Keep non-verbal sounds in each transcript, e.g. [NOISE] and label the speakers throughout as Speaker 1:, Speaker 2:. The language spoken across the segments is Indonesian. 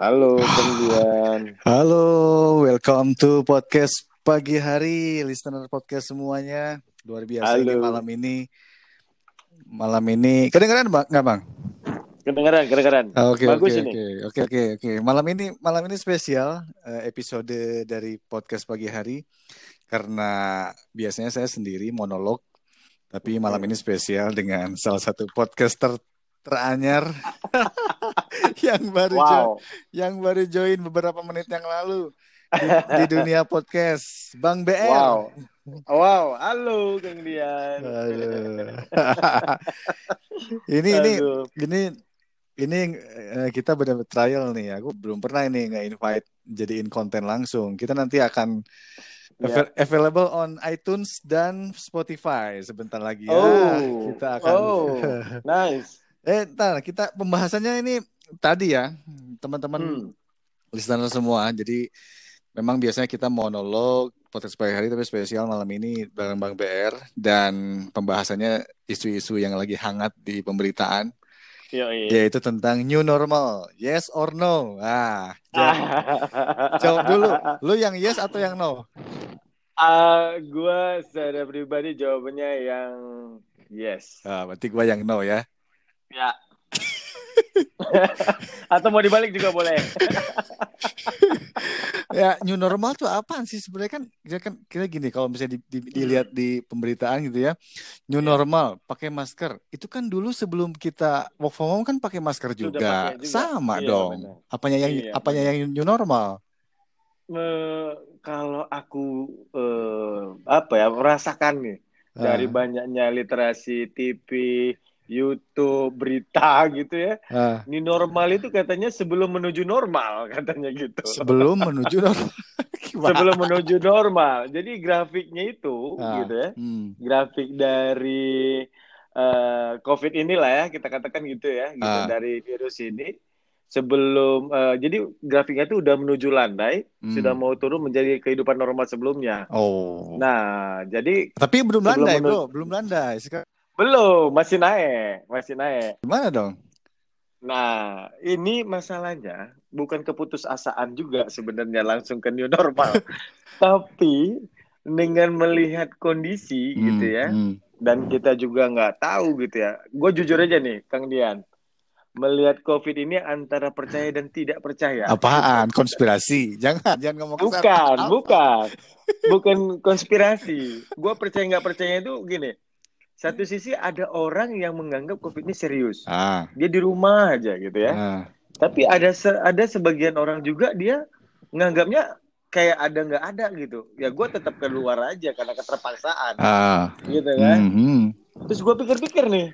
Speaker 1: Halo, kemudian.
Speaker 2: Halo, welcome to podcast pagi hari, listener podcast semuanya. Luar biasa ini
Speaker 1: Halo.
Speaker 2: malam ini. Malam ini kedengeran bang? Nggak bang?
Speaker 1: Kedengeran, kedengeran.
Speaker 2: Oke
Speaker 1: Bagus
Speaker 2: oke
Speaker 1: ini.
Speaker 2: oke oke oke oke. Malam ini malam ini spesial eh, episode dari podcast pagi hari karena biasanya saya sendiri monolog, tapi malam ini spesial dengan salah satu podcaster teranyar [LAUGHS] yang baru
Speaker 1: Wow.
Speaker 2: yang baru join beberapa menit yang lalu di, [LAUGHS] di dunia podcast, Bang BL.
Speaker 1: Wow. Wow, halo Kang Dian. [LAUGHS]
Speaker 2: Ini ini
Speaker 1: Aduh.
Speaker 2: ini ini eh, kita benar trial nih. Aku belum pernah ini nge-invite jadiin konten langsung. Kita nanti akan avail- available on iTunes dan Spotify sebentar lagi ya.
Speaker 1: Oh.
Speaker 2: Kita akan
Speaker 1: Oh. Nice.
Speaker 2: Eh ntar kita pembahasannya ini tadi ya, teman-teman
Speaker 1: Hmm.
Speaker 2: listener semua. Jadi memang biasanya kita monolog podcast pagi hari tapi spesial malam ini bareng Bang BR dan pembahasannya isu-isu yang lagi hangat di pemberitaan
Speaker 1: Yoi.
Speaker 2: yaitu tentang new normal. Yes or no? Ah, jawab, [LAUGHS] jawab dulu. Lu yang yes atau yang no?
Speaker 1: Ah, gua secara pribadi jawabannya yang yes.
Speaker 2: Ah, berarti gua yang no ya.
Speaker 1: Ya. [LAUGHS] Atau mau dibalik juga boleh. [LAUGHS]
Speaker 2: Ya, new normal tuh apaan sih sebenarnya kan kita kan kita gini kalau misalnya di- di- dilihat di pemberitaan gitu ya. New normal, pakai masker. Itu kan dulu sebelum kita work from home kan pakai masker juga.
Speaker 1: pakai juga.
Speaker 2: Sama
Speaker 1: Iya,
Speaker 2: dong.
Speaker 1: benar.
Speaker 2: Apanya yang
Speaker 1: Iya,
Speaker 2: apanya yang new normal?
Speaker 1: Eh, kalau aku eh, apa ya merasakan nih dari
Speaker 2: Ah,
Speaker 1: banyaknya literasi TV, YouTube, berita [LAUGHS] gitu ya.
Speaker 2: ah.
Speaker 1: Ini normal itu katanya sebelum menuju normal [LAUGHS] katanya gitu.
Speaker 2: sebelum menuju normal. [LAUGHS]
Speaker 1: Sebelum menuju normal. Jadi grafiknya itu
Speaker 2: Ah,
Speaker 1: gitu ya.
Speaker 2: hmm.
Speaker 1: Grafik dari eh, COVID inilah ya kita katakan gitu ya, gitu
Speaker 2: Ah.
Speaker 1: dari virus ini sebelum eh, jadi grafiknya itu udah menuju landai,
Speaker 2: Hmm.
Speaker 1: sudah mau turun menjadi kehidupan normal sebelumnya.
Speaker 2: Oh.
Speaker 1: Nah, jadi
Speaker 2: Tapi belum landai,
Speaker 1: menuju
Speaker 2: bro. Belum landai. Sekarang
Speaker 1: belum, masih naik, masih naik.
Speaker 2: gimana dong?
Speaker 1: Nah, ini masalahnya bukan keputusasaan juga sebenarnya langsung ke new normal. [LAUGHS] Tapi dengan melihat kondisi gitu
Speaker 2: Hmm,
Speaker 1: ya,
Speaker 2: hmm.
Speaker 1: dan kita juga nggak tahu gitu ya. Gue jujur aja nih, Kang Dian, melihat COVID ini antara percaya dan tidak percaya.
Speaker 2: Apaan? Konspirasi? Jangan, jangan ngomong.
Speaker 1: Bukan, bukan, bukan konspirasi. Gue percaya nggak percaya itu gini. Satu sisi ada orang yang menganggap COVID ini serius.
Speaker 2: Ah,
Speaker 1: Dia di rumah aja gitu ya.
Speaker 2: ah.
Speaker 1: Tapi ada se- ada sebagian orang juga dia nganggapnya kayak ada nggak ada gitu. Ya gue tetap keluar aja karena keterpaksaan,
Speaker 2: Ah.
Speaker 1: gitu kan.
Speaker 2: Mhm.
Speaker 1: Terus gue pikir-pikir nih,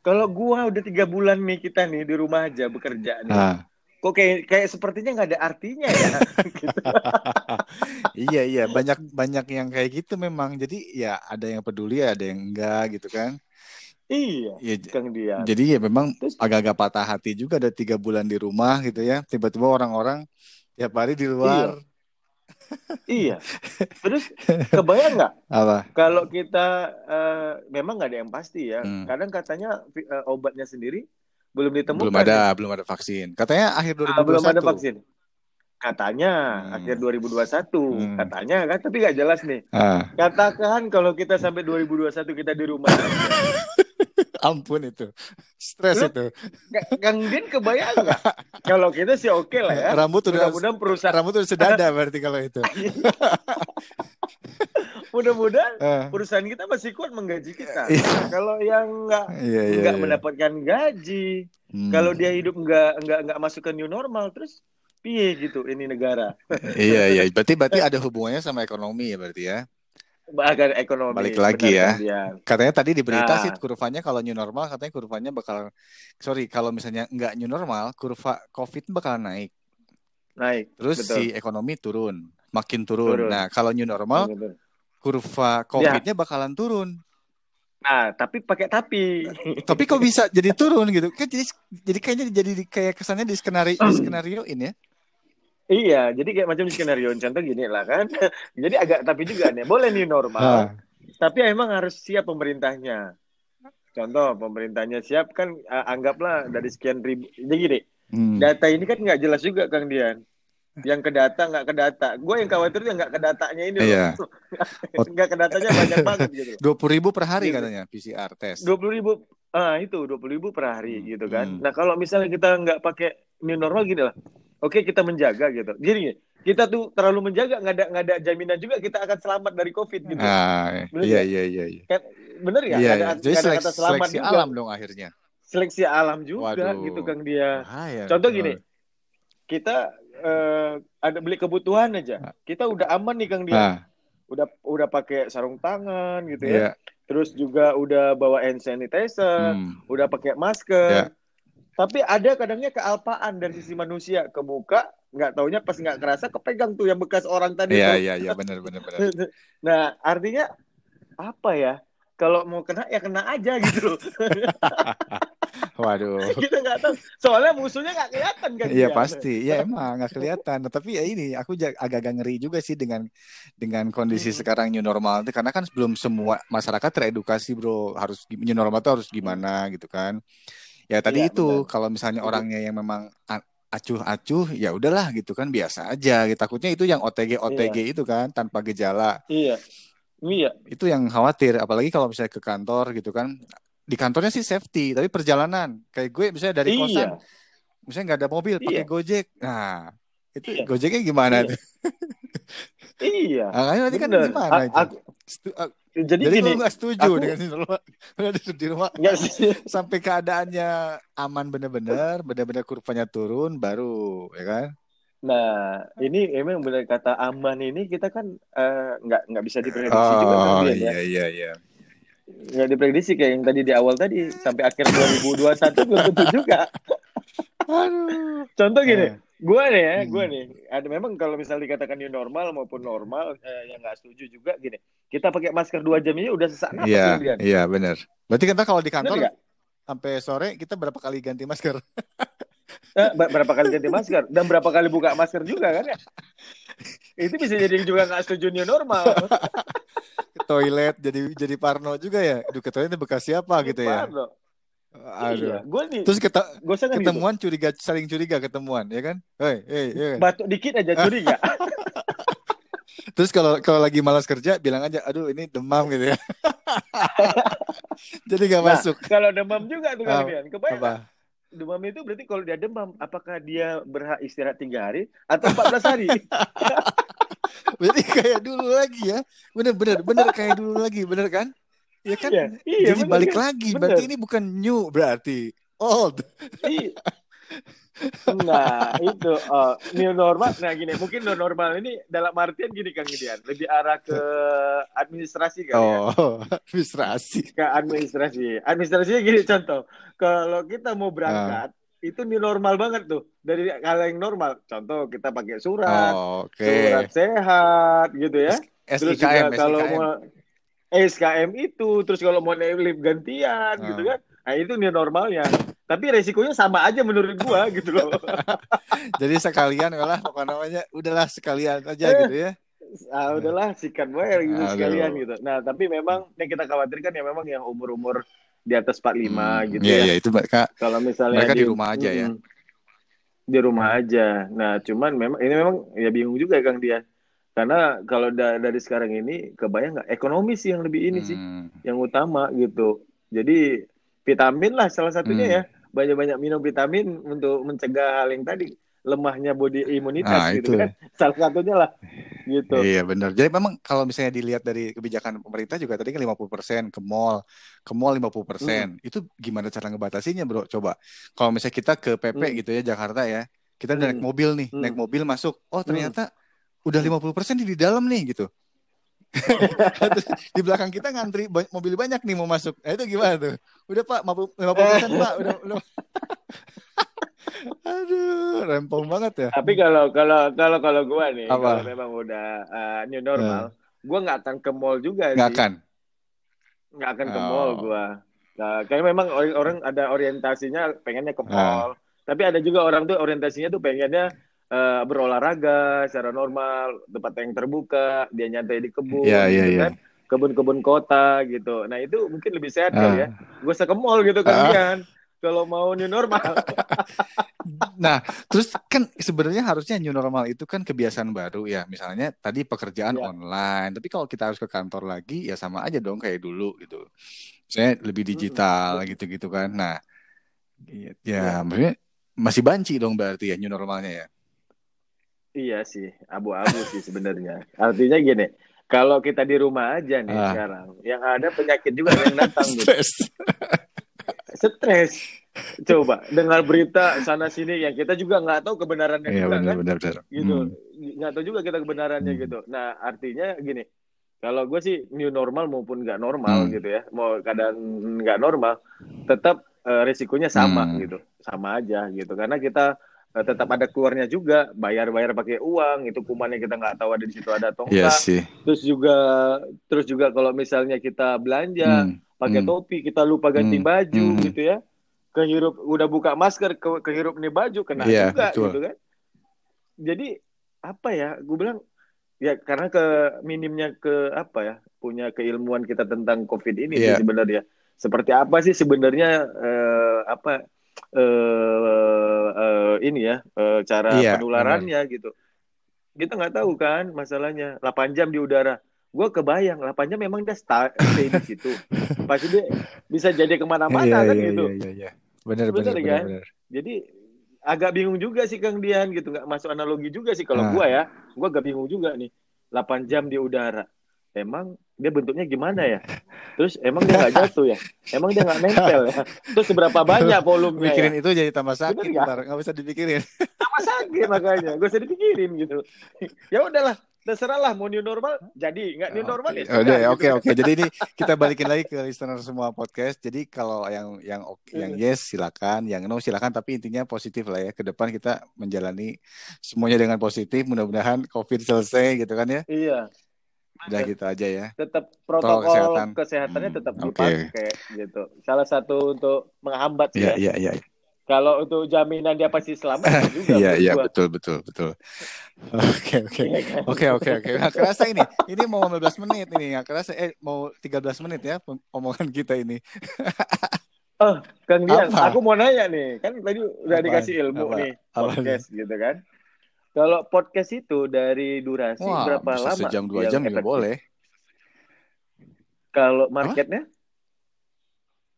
Speaker 1: kalau gua udah tiga bulan nih kita nih di rumah aja bekerja nih,
Speaker 2: Ah.
Speaker 1: Kok kayak kayak sepertinya nggak ada artinya ya. [LAUGHS] gitu.
Speaker 2: iya iya banyak banyak yang kayak gitu memang jadi ya ada yang peduli ada yang enggak gitu kan
Speaker 1: Iya,
Speaker 2: ya,
Speaker 1: Kang Dian.
Speaker 2: jadi ya memang agak-agak patah hati juga ada tiga bulan di rumah gitu ya tiba-tiba orang-orang tiap hari di luar
Speaker 1: iya. Terus kebayang nggak [LAUGHS]
Speaker 2: apa
Speaker 1: kalau kita eh, memang nggak ada yang pasti ya.
Speaker 2: Hmm.
Speaker 1: Kadang katanya eh, obatnya sendiri belum ditemukan.
Speaker 2: belum ada
Speaker 1: nih.
Speaker 2: belum ada vaksin katanya akhir
Speaker 1: Ah, belum ada
Speaker 2: 2021
Speaker 1: vaksin. Katanya
Speaker 2: Hmm.
Speaker 1: akhir 2021,
Speaker 2: Hmm.
Speaker 1: katanya kan, tapi nggak jelas nih.
Speaker 2: ah
Speaker 1: Katakan kalau kita sampai 2021 kita di rumah [LAUGHS]
Speaker 2: ampun itu stres itu
Speaker 1: Ka- Kang Din kebayang nggak? [LAUGHS] Kalau kita sih oke lah ya.
Speaker 2: rambut udah
Speaker 1: Mudah-mudahan perusahaan
Speaker 2: rambut udah sedada berarti kalau itu [LAUGHS]
Speaker 1: mudah-mudahan
Speaker 2: Ah, [LAUGHS]
Speaker 1: perusahaan kita masih kuat menggaji kita. [LAUGHS]
Speaker 2: Iya.
Speaker 1: Kalau yang nggak
Speaker 2: iya iya
Speaker 1: nggak
Speaker 2: iya.
Speaker 1: mendapatkan gaji,
Speaker 2: Hmm.
Speaker 1: kalau dia hidup nggak nggak nggak masuk ke new normal, terus piye gitu ini negara. [LAUGHS]
Speaker 2: iya iya berarti berti ada hubungannya sama ekonomi ya berarti ya
Speaker 1: Bahkan ekonomi.
Speaker 2: Balik lagi
Speaker 1: benar,
Speaker 2: ya.
Speaker 1: Kang Dian.
Speaker 2: Katanya tadi di berita
Speaker 1: Nah.
Speaker 2: sih kurvanya kalau new normal katanya kurvanya bakal sorry kalau misalnya nggak new normal kurva COVID bakal naik
Speaker 1: Naik.
Speaker 2: terus
Speaker 1: Betul.
Speaker 2: si ekonomi turun makin turun.
Speaker 1: Turun.
Speaker 2: Nah kalau new normal
Speaker 1: Betul.
Speaker 2: Kurva COVID-nya bakalan turun.
Speaker 1: Nah, tapi pakai tapi.
Speaker 2: Tapi kok bisa jadi turun gitu? Kan jadi jadi kayaknya jadi kayak kesannya di skenario di skenario ini ya.
Speaker 1: Iya, jadi kayak macam skenario contoh gini lah kan. [LAUGHS] jadi agak tapi juga nih, boleh new normal.
Speaker 2: Ah.
Speaker 1: Tapi emang harus siap pemerintahnya. Contoh pemerintahnya siap kan eh, anggaplah dari sekian ribu. Jadi gini,
Speaker 2: Hmm.
Speaker 1: Data ini kan nggak jelas juga Kang Dian. Yang ke data nggak ke data. Gue yang khawatir yang nggak ke datanya ini
Speaker 2: Iya. [LAUGHS]
Speaker 1: nggak ke datanya banyak banget gitu.
Speaker 2: Dua puluh ribu per hari
Speaker 1: Gitu.
Speaker 2: katanya PCR tes.
Speaker 1: Dua puluh ribu, ah itu dua puluh ribu per hari
Speaker 2: Hmm,
Speaker 1: gitu kan.
Speaker 2: hmm.
Speaker 1: Nah kalau misalnya kita nggak pakai new normal gini lah. Oke kita menjaga gitu. Gini, kita tuh terlalu menjaga nggak ada nggak ada jaminan juga kita akan selamat dari covid gitu.
Speaker 2: Ah,
Speaker 1: Bener
Speaker 2: iya
Speaker 1: nggak?
Speaker 2: iya iya. iya.
Speaker 1: Kan, bener ya?
Speaker 2: Iya,
Speaker 1: Nggak
Speaker 2: iya.
Speaker 1: ada,
Speaker 2: Jadi
Speaker 1: ada
Speaker 2: seleksi,
Speaker 1: kata selamat
Speaker 2: seleksi
Speaker 1: juga.
Speaker 2: alam dong akhirnya.
Speaker 1: Seleksi alam juga
Speaker 2: Waduh.
Speaker 1: gitu Kang dia.
Speaker 2: Bahaya.
Speaker 1: Contoh gini, kita eh, ada beli kebutuhan aja. Kita udah aman nih Kang dia.
Speaker 2: Ah,
Speaker 1: Udah udah pakai sarung tangan gitu ya.
Speaker 2: iya.
Speaker 1: Terus juga udah bawa hand sanitizer,
Speaker 2: Hmm.
Speaker 1: udah pakai masker.
Speaker 2: Ya.
Speaker 1: Tapi ada kadangnya kealpaan dari sisi manusia ke muka, nggak taunya pas nggak kerasa kepegang tuh yang bekas orang tadi
Speaker 2: Iya iya iya benar benar benar. [LAUGHS]
Speaker 1: Nah, artinya apa ya? Kalau mau kena ya kena aja gitu loh. [LAUGHS]
Speaker 2: Waduh. [LAUGHS]
Speaker 1: Kita nggak tahu. Soalnya musuhnya nggak kelihatan kan
Speaker 2: Iya pasti, ya emang nggak kelihatan. Nah, Tapi ya ini, aku agak-agak ngeri juga sih dengan dengan kondisi
Speaker 1: Hmm.
Speaker 2: sekarang new normal itu, karena kan belum semua masyarakat teredukasi bro, harus new normal itu harus gimana gitu kan. Ya tadi
Speaker 1: Iya,
Speaker 2: itu, kalau misalnya orangnya yang memang acuh-acuh, ya udahlah gitu kan, biasa aja. Gitu. Takutnya itu yang OTG OTG itu kan, tanpa gejala.
Speaker 1: Iya. Iya.
Speaker 2: Itu yang khawatir, apalagi kalau misalnya ke kantor gitu kan. Di kantornya sih safety, tapi perjalanan kayak gue misalnya dari
Speaker 1: Iya.
Speaker 2: kosan misalnya nggak ada mobil pakai
Speaker 1: Iya.
Speaker 2: Gojek. Nah, itu
Speaker 1: Iya.
Speaker 2: Gojeknya gimana
Speaker 1: Iya.
Speaker 2: tuh?
Speaker 1: Iya.
Speaker 2: Makanya nanti kan gimana
Speaker 1: A-
Speaker 2: itu? a-
Speaker 1: jadi,
Speaker 2: jadi
Speaker 1: gini,
Speaker 2: lu nggak setuju
Speaker 1: aku-
Speaker 2: dengan [LAUGHS] di rumah,
Speaker 1: nggak sih. [LAUGHS]
Speaker 2: sampai keadaannya aman bener-bener, bener-bener kurvanya turun, baru ya kan?
Speaker 1: Nah, ini emang benar kata aman ini kita kan eh, nggak nggak bisa diprediksi juga kan
Speaker 2: Oh
Speaker 1: Dian, ya.
Speaker 2: iya iya iya.
Speaker 1: Nggak diprediksi kayak yang tadi di awal tadi sampai akhir 2021 belum tentu juga.
Speaker 2: Aduh.
Speaker 1: Contoh gini,
Speaker 2: Eh,
Speaker 1: gue nih ya,
Speaker 2: Hmm.
Speaker 1: gue nih, ada memang kalau misalnya dikatakan new normal maupun normal, eh, yang nggak setuju juga gini, kita pakai masker dua jam ini udah sesak napas
Speaker 2: Iya
Speaker 1: Dian.
Speaker 2: iya benar. Berarti kita kalau di
Speaker 1: Bener
Speaker 2: kantor
Speaker 1: nggak?
Speaker 2: sampai sore kita berapa kali ganti masker?
Speaker 1: Eh, ber- berapa kali ganti masker dan berapa kali buka masker juga kan ya? Itu bisa jadi juga nggak setuju new normal. [LAUGHS]
Speaker 2: Toilet jadi jadi parno juga ya. Aduh ke toilet bekas siapa gitu ya.
Speaker 1: Parno.
Speaker 2: Aduh.
Speaker 1: Iya, gue nih,
Speaker 2: Terus kita
Speaker 1: gue kan gitu.
Speaker 2: ketemuan curiga saling curiga ketemuan ya kan hei hei hei.
Speaker 1: Batuk dikit aja curiga. [LAUGHS]
Speaker 2: terus kalau kalau lagi malas kerja bilang aja aduh ini demam gitu ya [LAUGHS] jadi nggak
Speaker 1: Nah,
Speaker 2: masuk
Speaker 1: Kalau demam juga tuh kalian. Kebayang
Speaker 2: apa
Speaker 1: demam itu berarti kalau dia demam, apakah dia berhak istirahat tiga hari atau 14 hari? [LAUGHS]
Speaker 2: berarti kayak dulu lagi ya bener bener bener kayak dulu lagi bener kan ya kan
Speaker 1: Iya, iya,
Speaker 2: jadi
Speaker 1: bener
Speaker 2: balik
Speaker 1: kan?
Speaker 2: lagi
Speaker 1: Bener.
Speaker 2: berarti ini bukan new berarti old
Speaker 1: Iya. Nah, itu oh, new normal. Nah, gini, mungkin new normal ini dalam artian gini Kang Gideon, lebih arah ke administrasi kali ya.
Speaker 2: oh administrasi
Speaker 1: Ke administrasi. Administrasinya gini contoh, kalau kita mau berangkat itu new normal banget tuh dari hal yang normal. Contoh kita pakai surat,
Speaker 2: oh, oke
Speaker 1: surat sehat gitu ya. Terus
Speaker 2: SIKM
Speaker 1: juga kalau
Speaker 2: SIKM
Speaker 1: mau SKM itu, terus kalau mau naik lift gantian
Speaker 2: Ah.
Speaker 1: gitu kan. Nah, itu new normalnya. Tapi resikonya sama aja menurut gua [LAUGHS] gitu loh. [LAUGHS]
Speaker 2: jadi sekalian lah apa namanya udahlah sekalian aja
Speaker 1: Eh.
Speaker 2: gitu ya
Speaker 1: ah, udahlah sikat bae gitu
Speaker 2: Aduh.
Speaker 1: sekalian gitu. Nah, tapi memang yang kita khawatirkan ya memang yang umur-umur di atas 45
Speaker 2: Hmm,
Speaker 1: gitu
Speaker 2: iya
Speaker 1: ya.
Speaker 2: iya itu mereka
Speaker 1: Kalau misalnya
Speaker 2: Mereka di rumah aja ya?
Speaker 1: Mm, Di rumah aja. Nah, cuman memang ini memang ya bingung juga Kang Dian. Karena kalau da- dari sekarang ini kebayang nggak ekonomi sih yang lebih ini sih
Speaker 2: hmm,
Speaker 1: yang utama gitu. Jadi vitamin lah salah satunya
Speaker 2: Hmm.
Speaker 1: ya. Banyak-banyak minum vitamin untuk mencegah hal yang tadi lemahnya body imunitas
Speaker 2: Ah,
Speaker 1: gitu
Speaker 2: itu.
Speaker 1: kan. Salah satunya lah gitu.
Speaker 2: Iya benar. Jadi memang kalau misalnya dilihat dari kebijakan pemerintah juga tadi kan 50% ke mall, ke mall 50%. Itu gimana cara ngebatasinya, Bro? Coba. Kalau misalnya kita ke PP
Speaker 1: Hmm.
Speaker 2: gitu ya Jakarta ya. Kita udah naik
Speaker 1: Hmm.
Speaker 2: mobil nih,
Speaker 1: Hmm.
Speaker 2: naik mobil masuk. Oh, ternyata udah 50% di dalam nih gitu. [LAUGHS] Di belakang kita ngantri mobil banyak nih mau masuk. Nah, itu gimana tuh? Udah Pak, 50% Pak, udah udah. [LAUGHS] Aduh, rempong banget ya.
Speaker 1: Tapi kalau kalau kalau kalau gua nih
Speaker 2: Apa?
Speaker 1: kalau memang udah uh, new normal, gua nggak akan ke mall juga
Speaker 2: Nggak
Speaker 1: sih.
Speaker 2: akan.
Speaker 1: Nggak akan ke
Speaker 2: Oh.
Speaker 1: mall gua. Nah, kayak memang orang, orang ada orientasinya pengennya ke
Speaker 2: Ah.
Speaker 1: mall. Tapi ada juga orang tuh orientasinya tuh pengennya uh, berolahraga secara normal, tempat yang terbuka, dia nyantai di kebun,
Speaker 2: Iya, iya,
Speaker 1: gitu
Speaker 2: iya.
Speaker 1: kan. Kebun-kebun kota gitu. Nah, itu mungkin lebih sehat
Speaker 2: Ah.
Speaker 1: kali ya. Gue ke mall gitu kan. Dian. Kalau mau new normal. [LAUGHS]
Speaker 2: Nah, terus kan sebenarnya harusnya new normal itu kan kebiasaan baru ya. Misalnya tadi pekerjaan
Speaker 1: Ya.
Speaker 2: online, tapi kalau kita harus ke kantor lagi ya sama aja dong kayak dulu gitu. Misalnya lebih digital gitu-gitu kan. Nah, ya, ya
Speaker 1: Ya.
Speaker 2: maksudnya masih banci dong berarti ya new normalnya ya.
Speaker 1: Iya sih, abu-abu sih sebenarnya. Artinya gini, kalau kita di rumah aja nih
Speaker 2: Ah.
Speaker 1: sekarang, yang ada penyakit juga yang datang gitu. [LAUGHS]
Speaker 2: Stres.
Speaker 1: Coba dengar berita sana sini yang kita juga nggak tahu kebenarannya
Speaker 2: Iya
Speaker 1: juga
Speaker 2: benar
Speaker 1: kan,
Speaker 2: benar benar.
Speaker 1: gitu.
Speaker 2: Hmm.
Speaker 1: Nggak tahu juga kita kebenarannya
Speaker 2: Hmm.
Speaker 1: gitu. Nah artinya gini, kalau gue sih new normal maupun nggak normal
Speaker 2: Hmm.
Speaker 1: gitu ya, mau keadaan nggak normal, tetap eh, risikonya sama
Speaker 2: Hmm.
Speaker 1: gitu, sama aja gitu. Karena kita eh, tetap ada keluarnya juga, bayar-bayar pakai uang, itu kumannya kita nggak tahu ada di situ ada atau
Speaker 2: Iya
Speaker 1: enggak. Terus juga terus juga kalau misalnya kita belanja
Speaker 2: Hmm.
Speaker 1: Pakai
Speaker 2: Hmm.
Speaker 1: topi, kita lupa ganti
Speaker 2: Hmm.
Speaker 1: baju
Speaker 2: Hmm.
Speaker 1: gitu ya. Kehirup udah buka masker, ke, kehirup nih baju kena
Speaker 2: Iya,
Speaker 1: juga
Speaker 2: betul.
Speaker 1: gitu kan. Jadi apa ya? Gue bilang ya karena ke minimnya ke apa ya? Punya keilmuan kita tentang Covid ini sih
Speaker 2: Iya.
Speaker 1: sebenarnya. Seperti apa sih sebenarnya eh, apa eh, eh, ini ya eh, cara
Speaker 2: Iya,
Speaker 1: penularannya gitu. Kita nggak tahu kan masalahnya 8 jam di udara. Gue kebayang 8 jam memang dia sta- stay di situ. [LAUGHS] Pasti dia bisa jadi ke mana-mana
Speaker 2: Iya
Speaker 1: kan
Speaker 2: iya
Speaker 1: gitu.
Speaker 2: iya iya iya. Benar
Speaker 1: Bener
Speaker 2: benar benar
Speaker 1: kan?
Speaker 2: benar.
Speaker 1: Jadi agak bingung juga sih Kang Dian gitu nggak masuk analogi juga sih kalau
Speaker 2: Ah.
Speaker 1: gua ya. Gua agak bingung juga nih. 8 jam di udara. Emang dia bentuknya gimana ya? Terus emang dia nggak jatuh ya? Emang dia nggak nempel ya? Terus seberapa banyak [LAUGHS] volumenya ya?
Speaker 2: Mikirin itu jadi tambah sakit
Speaker 1: Bener
Speaker 2: ntar nggak bisa dipikirin.
Speaker 1: Sakit makanya. Gue usah dipikirin gitu. ya udahlah, terserah lah mau new normal jadi nggak new normal ya.
Speaker 2: Oke, Udah,
Speaker 1: sudah,
Speaker 2: oke
Speaker 1: gitu.
Speaker 2: oke. Jadi ini kita balikin lagi ke listener semua podcast. Jadi kalau yang yang oke- yang
Speaker 1: Hmm.
Speaker 2: yes silakan, yang no silakan. Tapi intinya positif lah ya. Ke depan kita menjalani semuanya dengan positif. Mudah-mudahan COVID selesai gitu kan ya.
Speaker 1: Iya.
Speaker 2: Udah gitu aja ya.
Speaker 1: tetap
Speaker 2: Protokol
Speaker 1: protokol
Speaker 2: kesehatan.
Speaker 1: kesehatannya
Speaker 2: Hmm,
Speaker 1: tetap
Speaker 2: oke.
Speaker 1: dipakai gitu. Salah satu untuk menghambat
Speaker 2: Iya
Speaker 1: ya.
Speaker 2: iya iya.
Speaker 1: Kalau untuk jaminan dia pasti selamat [LAUGHS] ya juga
Speaker 2: Iya iya betul betul betul. Oke oke.
Speaker 1: Iya kan?
Speaker 2: Oke oke oke. Nggak kerasa ini. Ini mau 15 menit ini. Nggak kerasa. Eh mau 13 menit ya omongan kita ini. [LAUGHS]
Speaker 1: Oh, Kang Dian,
Speaker 2: Apa?
Speaker 1: aku mau nanya nih. Kan tadi udah
Speaker 2: Apaan?
Speaker 1: dikasih ilmu
Speaker 2: Apa?
Speaker 1: nih
Speaker 2: Apa
Speaker 1: podcast gitu kan. Kalau podcast itu dari durasi
Speaker 2: Wah
Speaker 1: berapa
Speaker 2: bisa
Speaker 1: lama?
Speaker 2: sejam dua jam juga
Speaker 1: efektif?
Speaker 2: boleh.
Speaker 1: Kalau marketnya?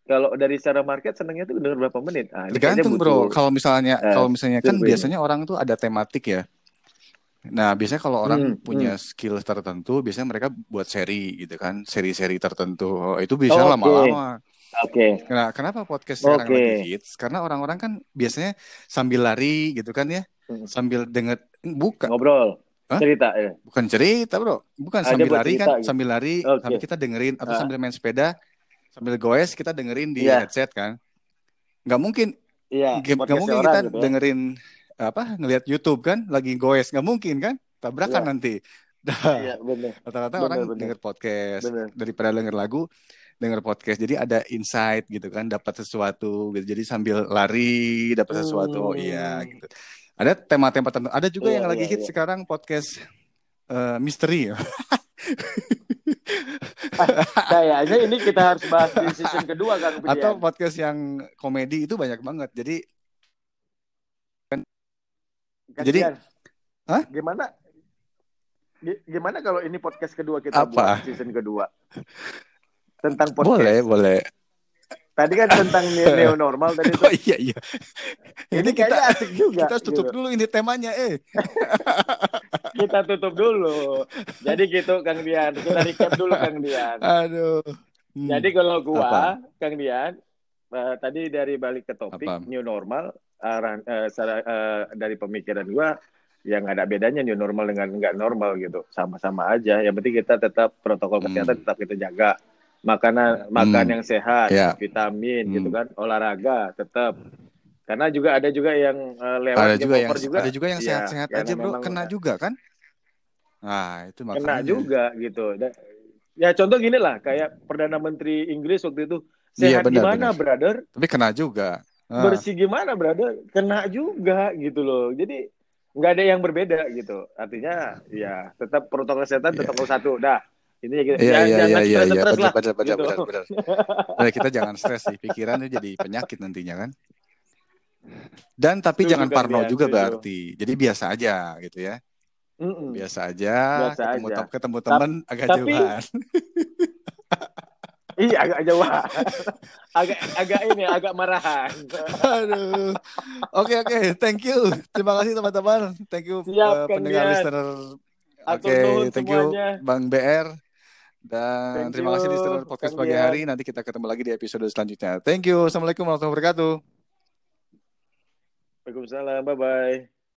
Speaker 1: Kalau dari secara market senangnya tuh denger berapa menit? Ah, ini
Speaker 2: Tergantung bro. Kalau misalnya
Speaker 1: eh,
Speaker 2: kalau misalnya kan
Speaker 1: survei.
Speaker 2: biasanya orang tuh ada tematik ya. Nah biasanya kalau orang
Speaker 1: Hmm,
Speaker 2: punya skill tertentu, biasanya mereka buat seri gitu kan, seri-seri tertentu. Oh, itu bisa
Speaker 1: Oke.
Speaker 2: lama-lama.
Speaker 1: Oke.
Speaker 2: Nah, kenapa podcast sekarang
Speaker 1: Oke.
Speaker 2: lagi hits? Karena orang-orang kan biasanya sambil lari gitu kan ya,
Speaker 1: Hmm.
Speaker 2: sambil denger bukan
Speaker 1: Ngobrol.
Speaker 2: Hah?
Speaker 1: Cerita ya.
Speaker 2: bukan cerita bro, bukan
Speaker 1: Ada
Speaker 2: sambil lari
Speaker 1: cerita
Speaker 2: kan,
Speaker 1: gitu.
Speaker 2: sambil lari,
Speaker 1: Oke.
Speaker 2: sambil kita dengerin atau
Speaker 1: Ah.
Speaker 2: sambil main sepeda, sambil goes kita dengerin di
Speaker 1: Iya.
Speaker 2: headset kan. Nggak mungkin
Speaker 1: Iya,
Speaker 2: Nggak
Speaker 1: podcast
Speaker 2: mungkin kita
Speaker 1: gitu ya.
Speaker 2: dengerin apa ngelihat YouTube kan lagi goes nggak mungkin kan tabrakan
Speaker 1: Iya.
Speaker 2: nanti [LAUGHS]
Speaker 1: Iya, benar.
Speaker 2: rata-rata
Speaker 1: Bener,
Speaker 2: orang
Speaker 1: bener.
Speaker 2: denger podcast
Speaker 1: Bener.
Speaker 2: daripada denger lagu denger podcast jadi ada insight gitu kan dapat sesuatu gitu jadi sambil lari dapat sesuatu oh iya
Speaker 1: Hmm.
Speaker 2: gitu ada tema-tema tertentu ada juga
Speaker 1: Iya,
Speaker 2: yang lagi
Speaker 1: iya,
Speaker 2: hits
Speaker 1: iya.
Speaker 2: sekarang podcast eh, misteri [LAUGHS]
Speaker 1: Kayaknya ini kita harus bahas di season kedua Kang Budian.
Speaker 2: atau podcast yang komedi itu banyak banget jadi
Speaker 1: Kang
Speaker 2: jadi- Hah?
Speaker 1: Gimana? Gi- Gimana kalau ini podcast kedua kita
Speaker 2: Apa?
Speaker 1: buat season kedua? Tentang podcast.
Speaker 2: boleh boleh
Speaker 1: Tadi kan tentang ne- [LAUGHS] neo normal tadi
Speaker 2: oh iya iya
Speaker 1: Ini
Speaker 2: ini kita
Speaker 1: asik juga.
Speaker 2: kita tutup
Speaker 1: gitu.
Speaker 2: dulu ini temanya eh [LAUGHS]
Speaker 1: Kita tutup dulu. Jadi gitu Kang Dian. Kita recap dulu Kang Dian.
Speaker 2: aduh Hmm.
Speaker 1: Jadi kalau gua,
Speaker 2: Apa?
Speaker 1: Kang Dian, eh, tadi dari balik ke topik
Speaker 2: Apa?
Speaker 1: new normal, eh, secara- eh, dari pemikiran gua, yang ada bedanya new normal dengan nggak normal gitu, sama-sama aja. Yang penting kita tetap protokol
Speaker 2: Hmm.
Speaker 1: kesehatan tetap kita jaga, makanan makan
Speaker 2: Hmm.
Speaker 1: yang sehat,
Speaker 2: Ya.
Speaker 1: vitamin
Speaker 2: Hmm.
Speaker 1: gitu kan, olahraga tetap. Karena juga ada juga yang eh, lewat
Speaker 2: ada juga yang
Speaker 1: juga,
Speaker 2: ada juga yang
Speaker 1: Iya,
Speaker 2: sehat-sehat
Speaker 1: karena
Speaker 2: aja bro. kena juga kan? Nah itu
Speaker 1: kena
Speaker 2: makanya.
Speaker 1: juga gitu. Ya contoh gini lah, kayak perdana menteri Inggris waktu itu
Speaker 2: Iya,
Speaker 1: sehat
Speaker 2: benar,
Speaker 1: gimana,
Speaker 2: benar.
Speaker 1: brother?
Speaker 2: tapi kena juga. Ah,
Speaker 1: bersih gimana brother? Kena juga gitu loh. Jadi nggak ada yang berbeda gitu. Artinya ya tetap protokol kesehatan
Speaker 2: Iya.
Speaker 1: tetap nomor satu. Dah ini ya
Speaker 2: iya
Speaker 1: gitu.
Speaker 2: iya
Speaker 1: Jangan-
Speaker 2: iya
Speaker 1: jangan
Speaker 2: iya iya.
Speaker 1: stres-stres
Speaker 2: benar benar benar
Speaker 1: gitu.
Speaker 2: benar benar. Nah, kita jangan stres sih pikiran itu jadi penyakit nantinya kan Dan tapi
Speaker 1: Setuju,
Speaker 2: jangan parno
Speaker 1: Dian,
Speaker 2: juga
Speaker 1: setuju.
Speaker 2: berarti. Jadi biasa aja gitu ya.
Speaker 1: Mm-mm.
Speaker 2: Biasa aja,
Speaker 1: Biasa
Speaker 2: ketemu
Speaker 1: aja.
Speaker 2: tem- ketemu teman agak
Speaker 1: tapi-
Speaker 2: jauhan. [LAUGHS]
Speaker 1: Iya agak jauh. [LAUGHS] agak agak ini agak marahan. [LAUGHS]
Speaker 2: Aduh. Oke oke, thank you. Terima kasih teman-teman. Thank you
Speaker 1: Siap, Kang
Speaker 2: pendengar listener. Oke,
Speaker 1: nuhun
Speaker 2: thank you
Speaker 1: semuanya.
Speaker 2: Bang BR. Dan
Speaker 1: Thank
Speaker 2: terima kasih
Speaker 1: you,
Speaker 2: listener podcast
Speaker 1: Kang
Speaker 2: pagi hari. Nanti kita ketemu lagi di episode selanjutnya. Thank you. Assalamualaikum warahmatullahi wabarakatuh.
Speaker 1: Waalaikumsalam. Bye bye.